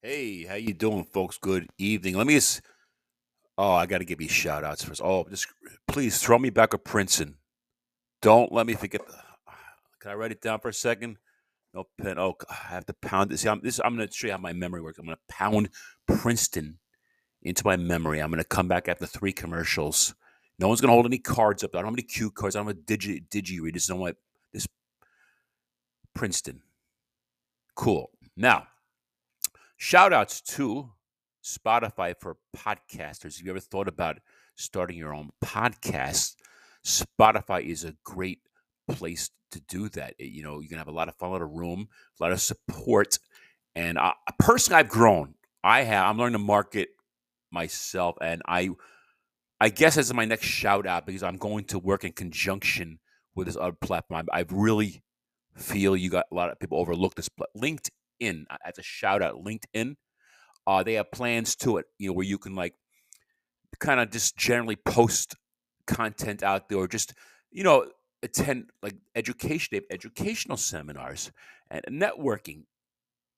Hey, how you doing, folks? Good evening. Let me just. Oh, I got to give you shout outs first. Oh, just please throw me back a Princeton. Don't let me forget. The, can I write it down for a second? No pen. Oh, I have to pound this. See, I'm, this, I'm going to show you how my memory works. I'm going to pound Princeton into my memory. I'm going to come back after three commercials. No one's going to hold any cards up. I don't have any cue cards. I don't have a digi, digi read. This is what this Princeton. Cool. Now, shout outs to Spotify for podcasters. Have you ever thought about starting your own podcast? Spotify is a great place to do that. You know, you can have a lot of fun, a lot of room, a lot of support. And I, personally, I've grown. I have. I'm learning to market myself, and I, I guess as my next shout out because I'm going to work in conjunction with this other platform. I, I really feel you got a lot of people overlook this. But LinkedIn, as a shout out, LinkedIn. Uh, they have plans to it, you know, where you can like kind of just generally post content out there, or just you know attend like education, educational seminars and networking.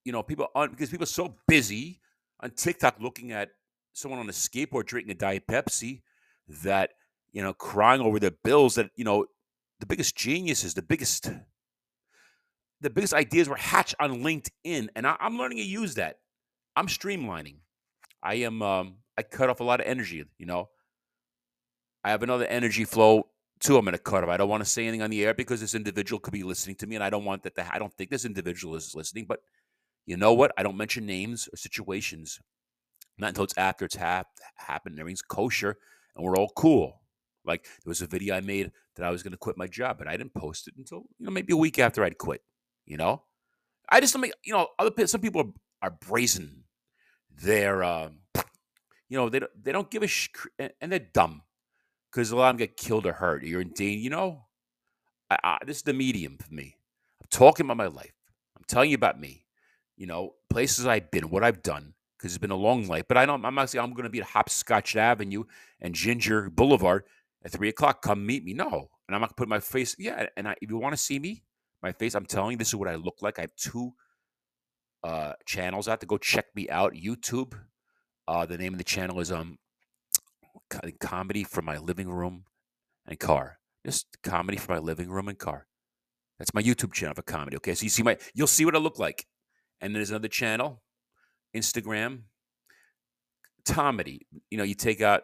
You know, people on because people are so busy on TikTok looking at someone on a skateboard drinking a diet Pepsi that you know crying over their bills that you know the biggest geniuses, the biggest the biggest ideas were hatched on LinkedIn, and I, am learning to use that. I'm streamlining. I am. Um, I cut off a lot of energy. You know, I have another energy flow too. I'm going to cut off. I don't want to say anything on the air because this individual could be listening to me, and I don't want that. To, I don't think this individual is listening. But you know what? I don't mention names or situations. Not until it's after it's hap- happened. Everything's kosher, and we're all cool. Like there was a video I made that I was going to quit my job, but I didn't post it until you know maybe a week after I'd quit. You know, I just don't make you know other some people are, are brazen. They're um, you know they don't, they don't give a sh- and they're dumb because a lot of them get killed or hurt. You're in danger. You know, I, I, this is the medium for me. I'm talking about my life. I'm telling you about me. You know, places I've been, what I've done, because it's been a long life. But I don't. I'm not saying I'm going to be at Hopscotch Avenue and Ginger Boulevard at three o'clock. Come meet me. No, and I'm not going to put my face. Yeah, and I, if you want to see me, my face. I'm telling you, this is what I look like. I have two uh, channels out to go check me out. YouTube. Uh, the name of the channel is um comedy from my living room and car. Just comedy from my living room and car. That's my YouTube channel for comedy. Okay, so you see my, you'll see what I look like. And there's another channel, Instagram, Tomedy. You know, you take out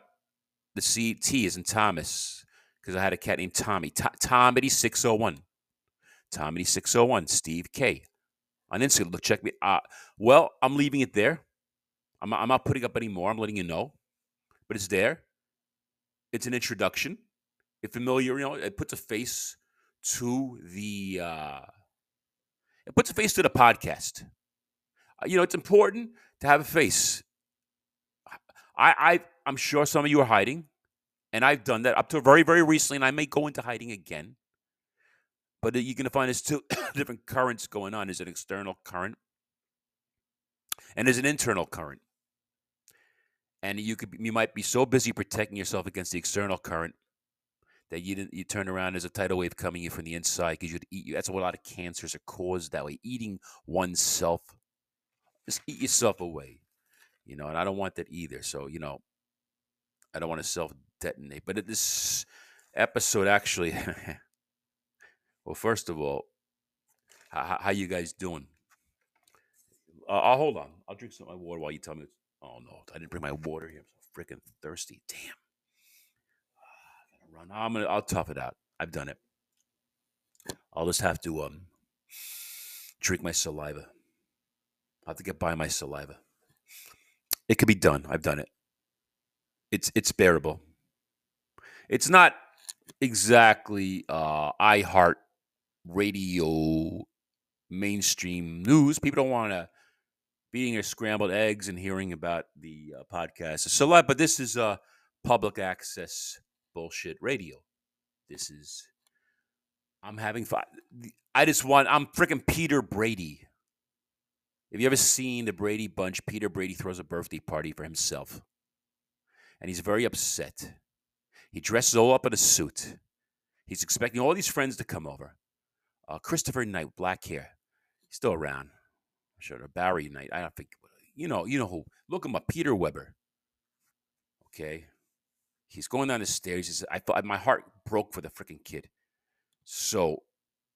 the C T is in Thomas because I had a cat named Tommy. Tomedy six hundred oh one. Tomedy 601, Steve K. On Instagram, look, check me. Uh, well, I'm leaving it there. I'm, I'm not putting up any more. I'm letting you know. But it's there. It's an introduction. It's familiar, you know, it puts a face to the uh, it puts a face to the podcast. Uh, you know, it's important to have a face. I, I I'm sure some of you are hiding, and I've done that up to very, very recently, and I may go into hiding again. But you're going to find there's two different currents going on. There's an external current, and there's an internal current. And you could you might be so busy protecting yourself against the external current that you didn't you turn around as a tidal wave coming in from the inside because you'd eat you. That's why a lot of cancers are caused that way. Eating oneself, just eat yourself away, you know. And I don't want that either. So you know, I don't want to self detonate. But this episode actually. Well, first of all, how, how you guys doing? Uh, I'll hold on. I'll drink some of my water while you tell me. Oh no, I didn't bring my water here. I'm so freaking thirsty. Damn. I'm gonna run. I'm gonna. I'll tough it out. I've done it. I'll just have to um drink my saliva. I have to get by my saliva. It could be done. I've done it. It's it's bearable. It's not exactly uh I heart radio mainstream news. People don't want to be eating scrambled eggs and hearing about the uh, podcast. So, but this is uh, public access bullshit radio. This is. I'm having fun. I just want. I'm freaking Peter Brady. Have you ever seen the Brady Bunch? Peter Brady throws a birthday party for himself, and he's very upset. He dresses all up in a suit. He's expecting all these friends to come over. Uh, Christopher Knight, black hair, still around. Sure, Barry Knight. I don't think you know, you know who. Look him up, Peter Weber. Okay. He's going down the stairs. He said, I thought my heart broke for the freaking kid. So,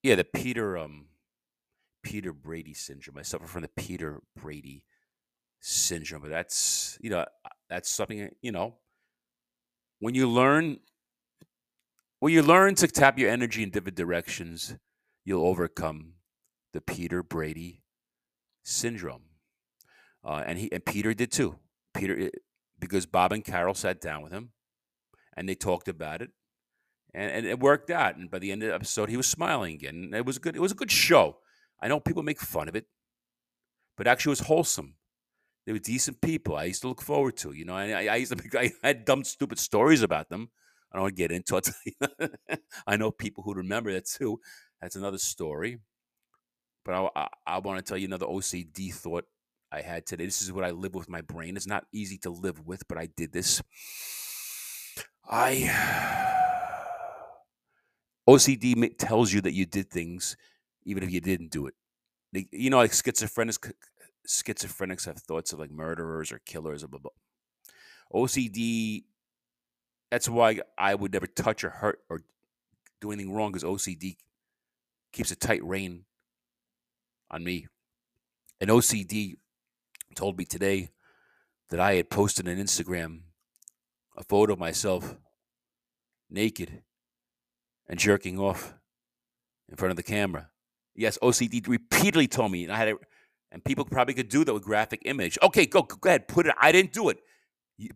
yeah, the Peter um Peter Brady syndrome. I suffer from the Peter Brady syndrome, but that's you know that's something you know when you learn when you learn to tap your energy in different directions, you'll overcome the Peter Brady syndrome. Uh, and he and Peter did too. Peter, because Bob and Carol sat down with him, and they talked about it, and, and it worked out. And by the end of the episode, he was smiling again. it was good. It was a good show. I know people make fun of it, but actually, it was wholesome. They were decent people. I used to look forward to. You know, I, I used to. I had dumb, stupid stories about them. I don't want to get into it. I know people who remember that too. That's another story. But I, I, I want to tell you another OCD thought I had today. This is what I live with my brain. It's not easy to live with, but I did this. I OCD tells you that you did things even if you didn't do it. You know, like schizophrenics, schizophrenics have thoughts of like murderers or killers. Blah, blah, blah. OCD. That's why I would never touch or hurt or do anything wrong because OCD keeps a tight rein on me. An OCD told me today that I had posted on Instagram a photo of myself naked and jerking off in front of the camera. Yes, OCD repeatedly told me, and I had and people probably could do that with graphic image. Okay, go, go ahead, put it. I didn't do it,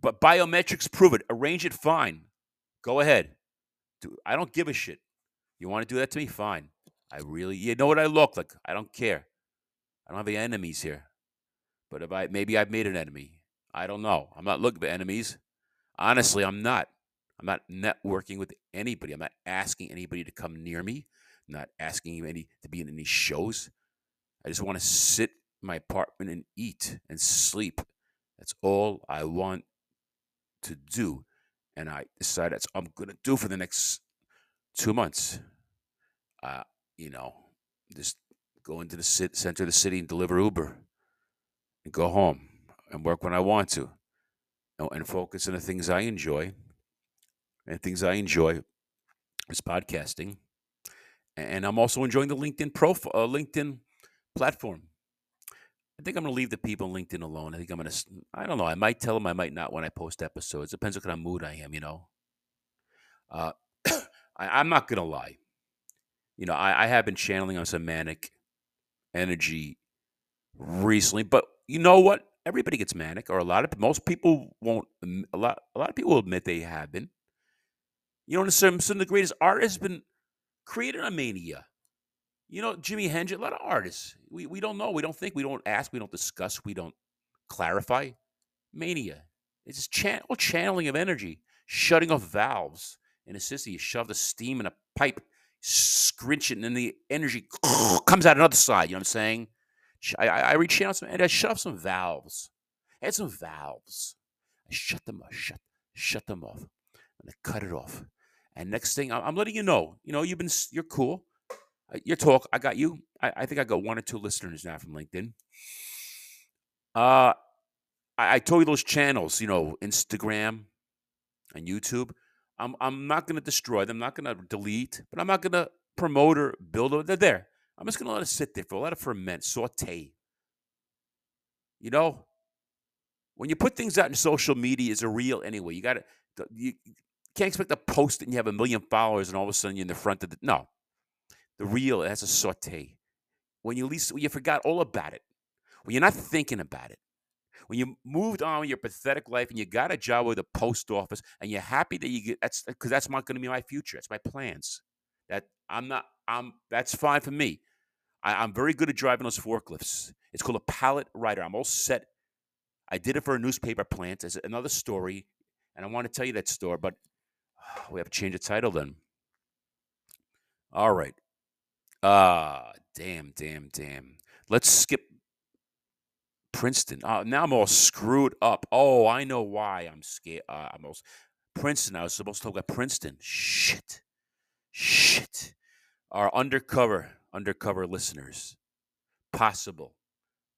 but biometrics prove it. Arrange it, fine. Go ahead. Do, I don't give a shit. You want to do that to me? Fine. I really, you know what I look like. I don't care. I don't have any enemies here. But if I maybe I've made an enemy. I don't know. I'm not looking for enemies. Honestly, I'm not. I'm not networking with anybody. I'm not asking anybody to come near me. I'm not asking any to be in any shows. I just want to sit in my apartment and eat and sleep. That's all I want to do. And I decided that's what I'm gonna do for the next two months. Uh, you know, just go into the center of the city and deliver Uber and go home and work when I want to and focus on the things I enjoy. And things I enjoy is podcasting. And I'm also enjoying the LinkedIn profile, uh, LinkedIn platform. I think I'm going to leave the people on LinkedIn alone. I think I'm going to, I don't know. I might tell them, I might not when I post episodes. Depends what kind of mood I am, you know. Uh, I, am not going to lie. You know, I, I have been channeling on some manic energy recently, but you know what? Everybody gets manic, or a lot of most people won't. A lot, a lot of people admit they have been. You know, some some of the greatest artists have been created on mania. You know, Jimi Hendrix, a lot of artists. We we don't know, we don't think, we don't ask, we don't discuss, we don't clarify. Mania. It's just channel, channeling of energy, shutting off valves in a system. You shove the steam in a pipe, scrinch it, and then the energy comes out another side. You know what I'm saying? I, I, out some, and I shut off some valves. I had some valves. I shut them off, shut, shut them off, and I cut it off. And next thing, I'm letting you know. You know, you've been, you're cool. Your talk, I got you. I, I think I got one or two listeners now from LinkedIn. Uh, I, I told you those channels. You know, Instagram and YouTube. I'm I'm not going to destroy them. I'm not going to delete, but I'm not going to promote or build. Them. They're there. I'm just going to let it sit there for a let it ferment, saute. You know, when you put things out in social media, it's a real anyway. You got to, you can't expect to post it and you have a million followers and all of a sudden you're in the front of the, no. The real, it has a saute. When you least, when you forgot all about it, when you're not thinking about it, when you moved on with your pathetic life and you got a job with the post office and you're happy that you get, that's because that's not going to be my future. It's my plans. That I'm not, I'm, that's fine for me. I, am very good at driving those forklifts. It's called a pallet rider. I'm all set. I did it for a newspaper plant. It's another story, and I want to tell you that story, but we have to change the title then. All right. Ah, uh, damn, damn, damn. Let's skip Princeton. Uh, now I'm all screwed up. Oh, I know why I'm scared. Uh, I'm all Princeton. I was supposed to talk about Princeton. Shit. Shit. Our undercover undercover listeners. Possible.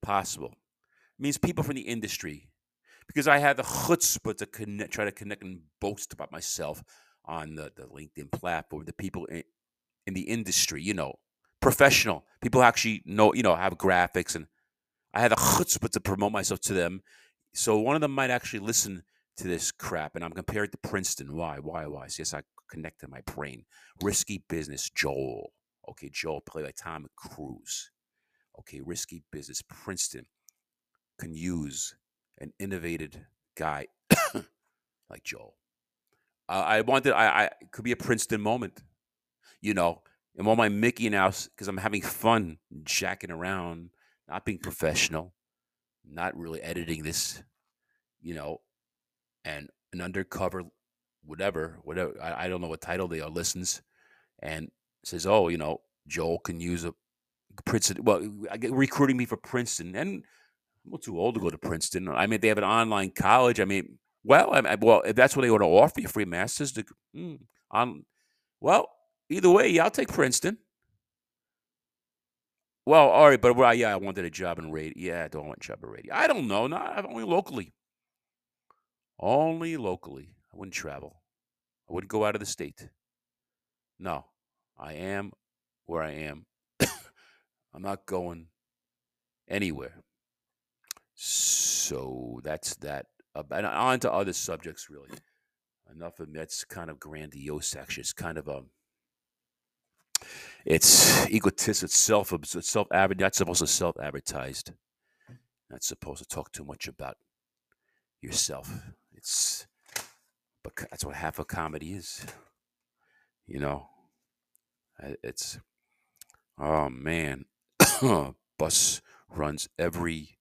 Possible. means people from the industry. Because I had the chutzpah to connect, try to connect and boast about myself on the, the LinkedIn platform, the people in, in the industry, you know, professional people actually know, you know, have graphics, and I had the chutzpah to promote myself to them. So one of them might actually listen to this crap, and I'm compared to Princeton. Why? Why? Why? So yes, I connected my brain. Risky business, Joel. Okay, Joel played by Tom Cruise. Okay, risky business, Princeton can use an innovated guy like Joel. Uh, I wanted, I, I could be a Princeton moment, you know, and all my Mickey Mouse because I'm having fun jacking around, not being professional, not really editing this, you know, and an undercover, whatever, whatever. I, I don't know what title they are. Listens and says, "Oh, you know, Joel can use a Princeton. Well, recruiting me for Princeton, and I'm too old to go to Princeton. I mean, they have an online college. I mean, well, I, well, if that's what they want to offer you, free master's degree. Mm, on, well, either way, yeah, I'll take Princeton. Well, all right, but well, yeah, I wanted a job in radio. Yeah, I don't want a job in radio. I don't know. Not only locally. Only locally. I wouldn't travel. I wouldn't go out of the state. No, I am where I am. I'm not going anywhere. So that's that. And on to other subjects, really. Enough of that's kind of grandiose, actually. It's kind of a. Um, it's egotist, it's self, it's self. Not supposed to self advertised. Not supposed to talk too much about yourself. It's, but that's what half a comedy is. You know, it's, oh man, bus runs every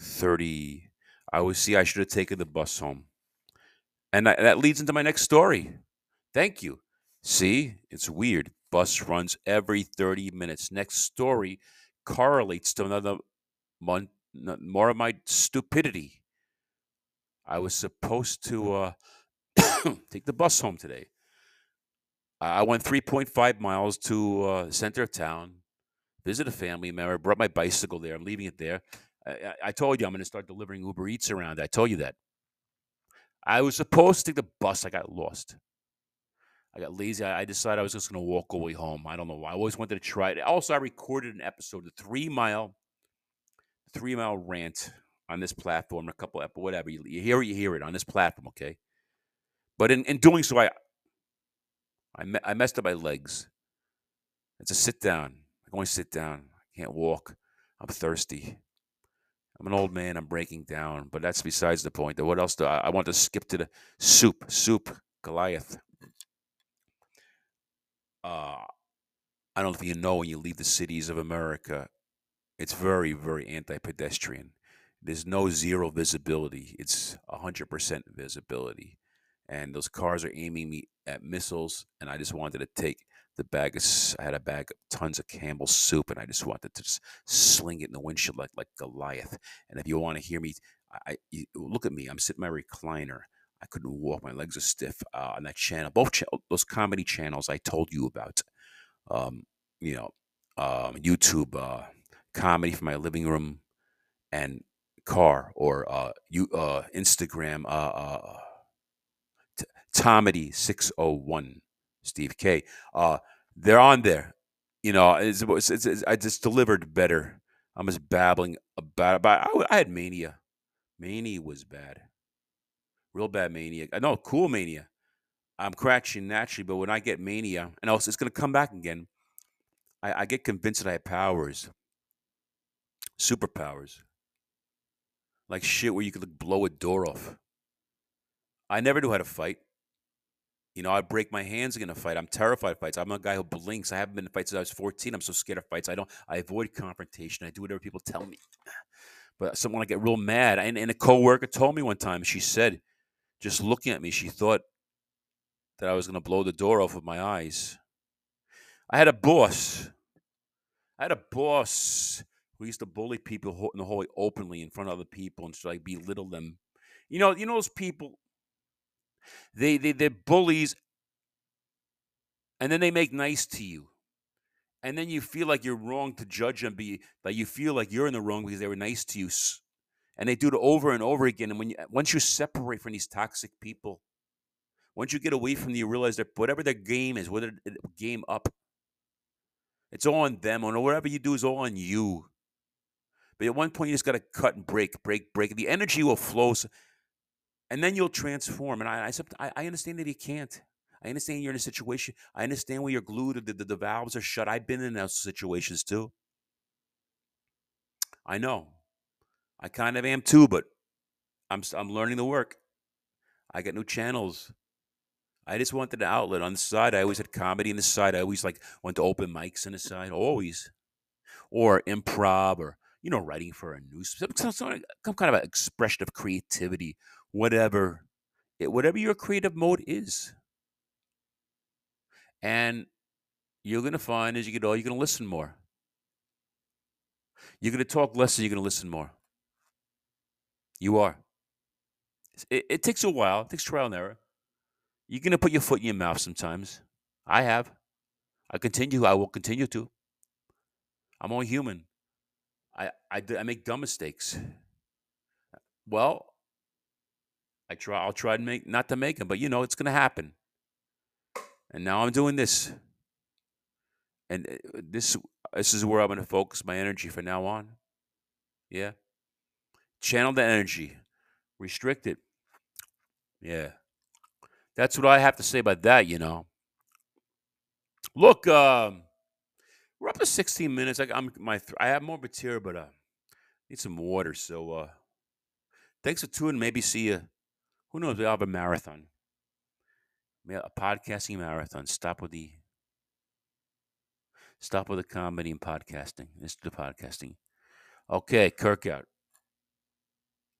30. I always see I should have taken the bus home. And that leads into my next story. Thank you. See, it's weird. Bus runs every 30 minutes. Next story correlates to another month, more of my stupidity. I was supposed to uh, take the bus home today. I went 3.5 miles to uh, center of town, visit a family member, brought my bicycle there. I'm leaving it there. I, I told you I'm going to start delivering Uber Eats around. I told you that. I was supposed to take the bus. I got lost. I got lazy. I, decided I was just going to walk away home. I don't know why. I always wanted to try it. Also, I recorded an episode, the three mile, three mile rant on this platform. A couple, whatever you, you hear it, you hear it on this platform. Okay, but in, in doing so, I I, me- I messed up my legs. It's a sit down. I can only sit down. I can't walk. I'm thirsty. I'm an old man. I'm breaking down, but that's besides the point. What else do I, I want to skip to the soup? Soup Goliath. Uh, I don't if you know when you leave the cities of America, it's very, very anti-pedestrian. There's no zero visibility. It's 100% visibility. And those cars are aiming me at missiles, and I just wanted to take the bag of, I had a bag of tons of Campbell's soup, and I just wanted to just sling it in the windshield like like Goliath. And if you want to hear me, I, you, look at me. I'm sitting in my recliner. I couldn't walk. My legs are stiff. Uh, on that channel, both cha- those comedy channels I told you about. Um, you know, um, YouTube uh, comedy from my living room and car, or uh, you uh, Instagram. Uh, uh, t- Tomedy six oh one Steve K. Uh, they're on there. You know, it's, it's, it's, I just delivered better. I'm just babbling about about. I, I had mania. Mania was bad, real bad mania. No, cool mania. I'm crashing naturally, but when I get mania, and also it's going to come back again. I, I get convinced that I have powers, superpowers, like shit where you could like, blow a door off. I never knew how to fight. You know, I break my hands in a fight. I'm terrified of fights. I'm a guy who blinks. I haven't been in fights since I was 14. I'm so scared of fights. I don't. I avoid confrontation. I do whatever people tell me. But someone I get real mad. And, and a coworker told me one time. She said, just looking at me, she thought that I was going to blow the door off with my eyes. I had a boss. I had a boss who used to bully people in the hallway openly in front of other people and like belittle them. You know, you know those people they, they they're bullies, and then they make nice to you, and then you feel like you're wrong to judge them. Be like you feel like you're in the wrong because they were nice to you, And they do it over and over again. And when you, once you separate from these toxic people, once you get away from them, you realize that whatever their game is, whether the game up, it's all on them, or whatever you do is all on you. But at one point, you just got to cut and break, break, break. The energy will flow, and then you'll transform. And I, I, I understand that you can't. I understand you're in a situation. I understand where you're glued, the, the, the valves are shut. I've been in those situations too. I know. I kind of am too, but I'm I'm learning the work. I got new channels. I just wanted an outlet on the side. I always had comedy on the side. I always like went to open mics on the side, always, or improv, or you know, writing for a news, some, some, some kind of an expression of creativity, whatever, it, whatever your creative mode is. And you're gonna find as you get older, you're gonna listen more. You're gonna talk less, and you're gonna listen more. You are. It, it takes a while. It takes trial and error. You're going to put your foot in your mouth sometimes. I have. I continue. I will continue to. I'm only human. I, I, I make dumb mistakes. Well, I try. I'll try to make not to make them, but you know it's going to happen. And now I'm doing this, and uh, this this is where I'm going to focus my energy from now on. Yeah. Channel the energy. Restrict it. Yeah. That's what I have to say about that, you know. Look, um, we're up to 16 minutes. I, am my I have more material, but uh, need some water. So uh, thanks for tuning. Maybe see you. Who knows? We'll have a marathon. A podcasting marathon. Stop with the stop with the comedy and podcasting. Let's do the podcasting. Okay, Kirk out.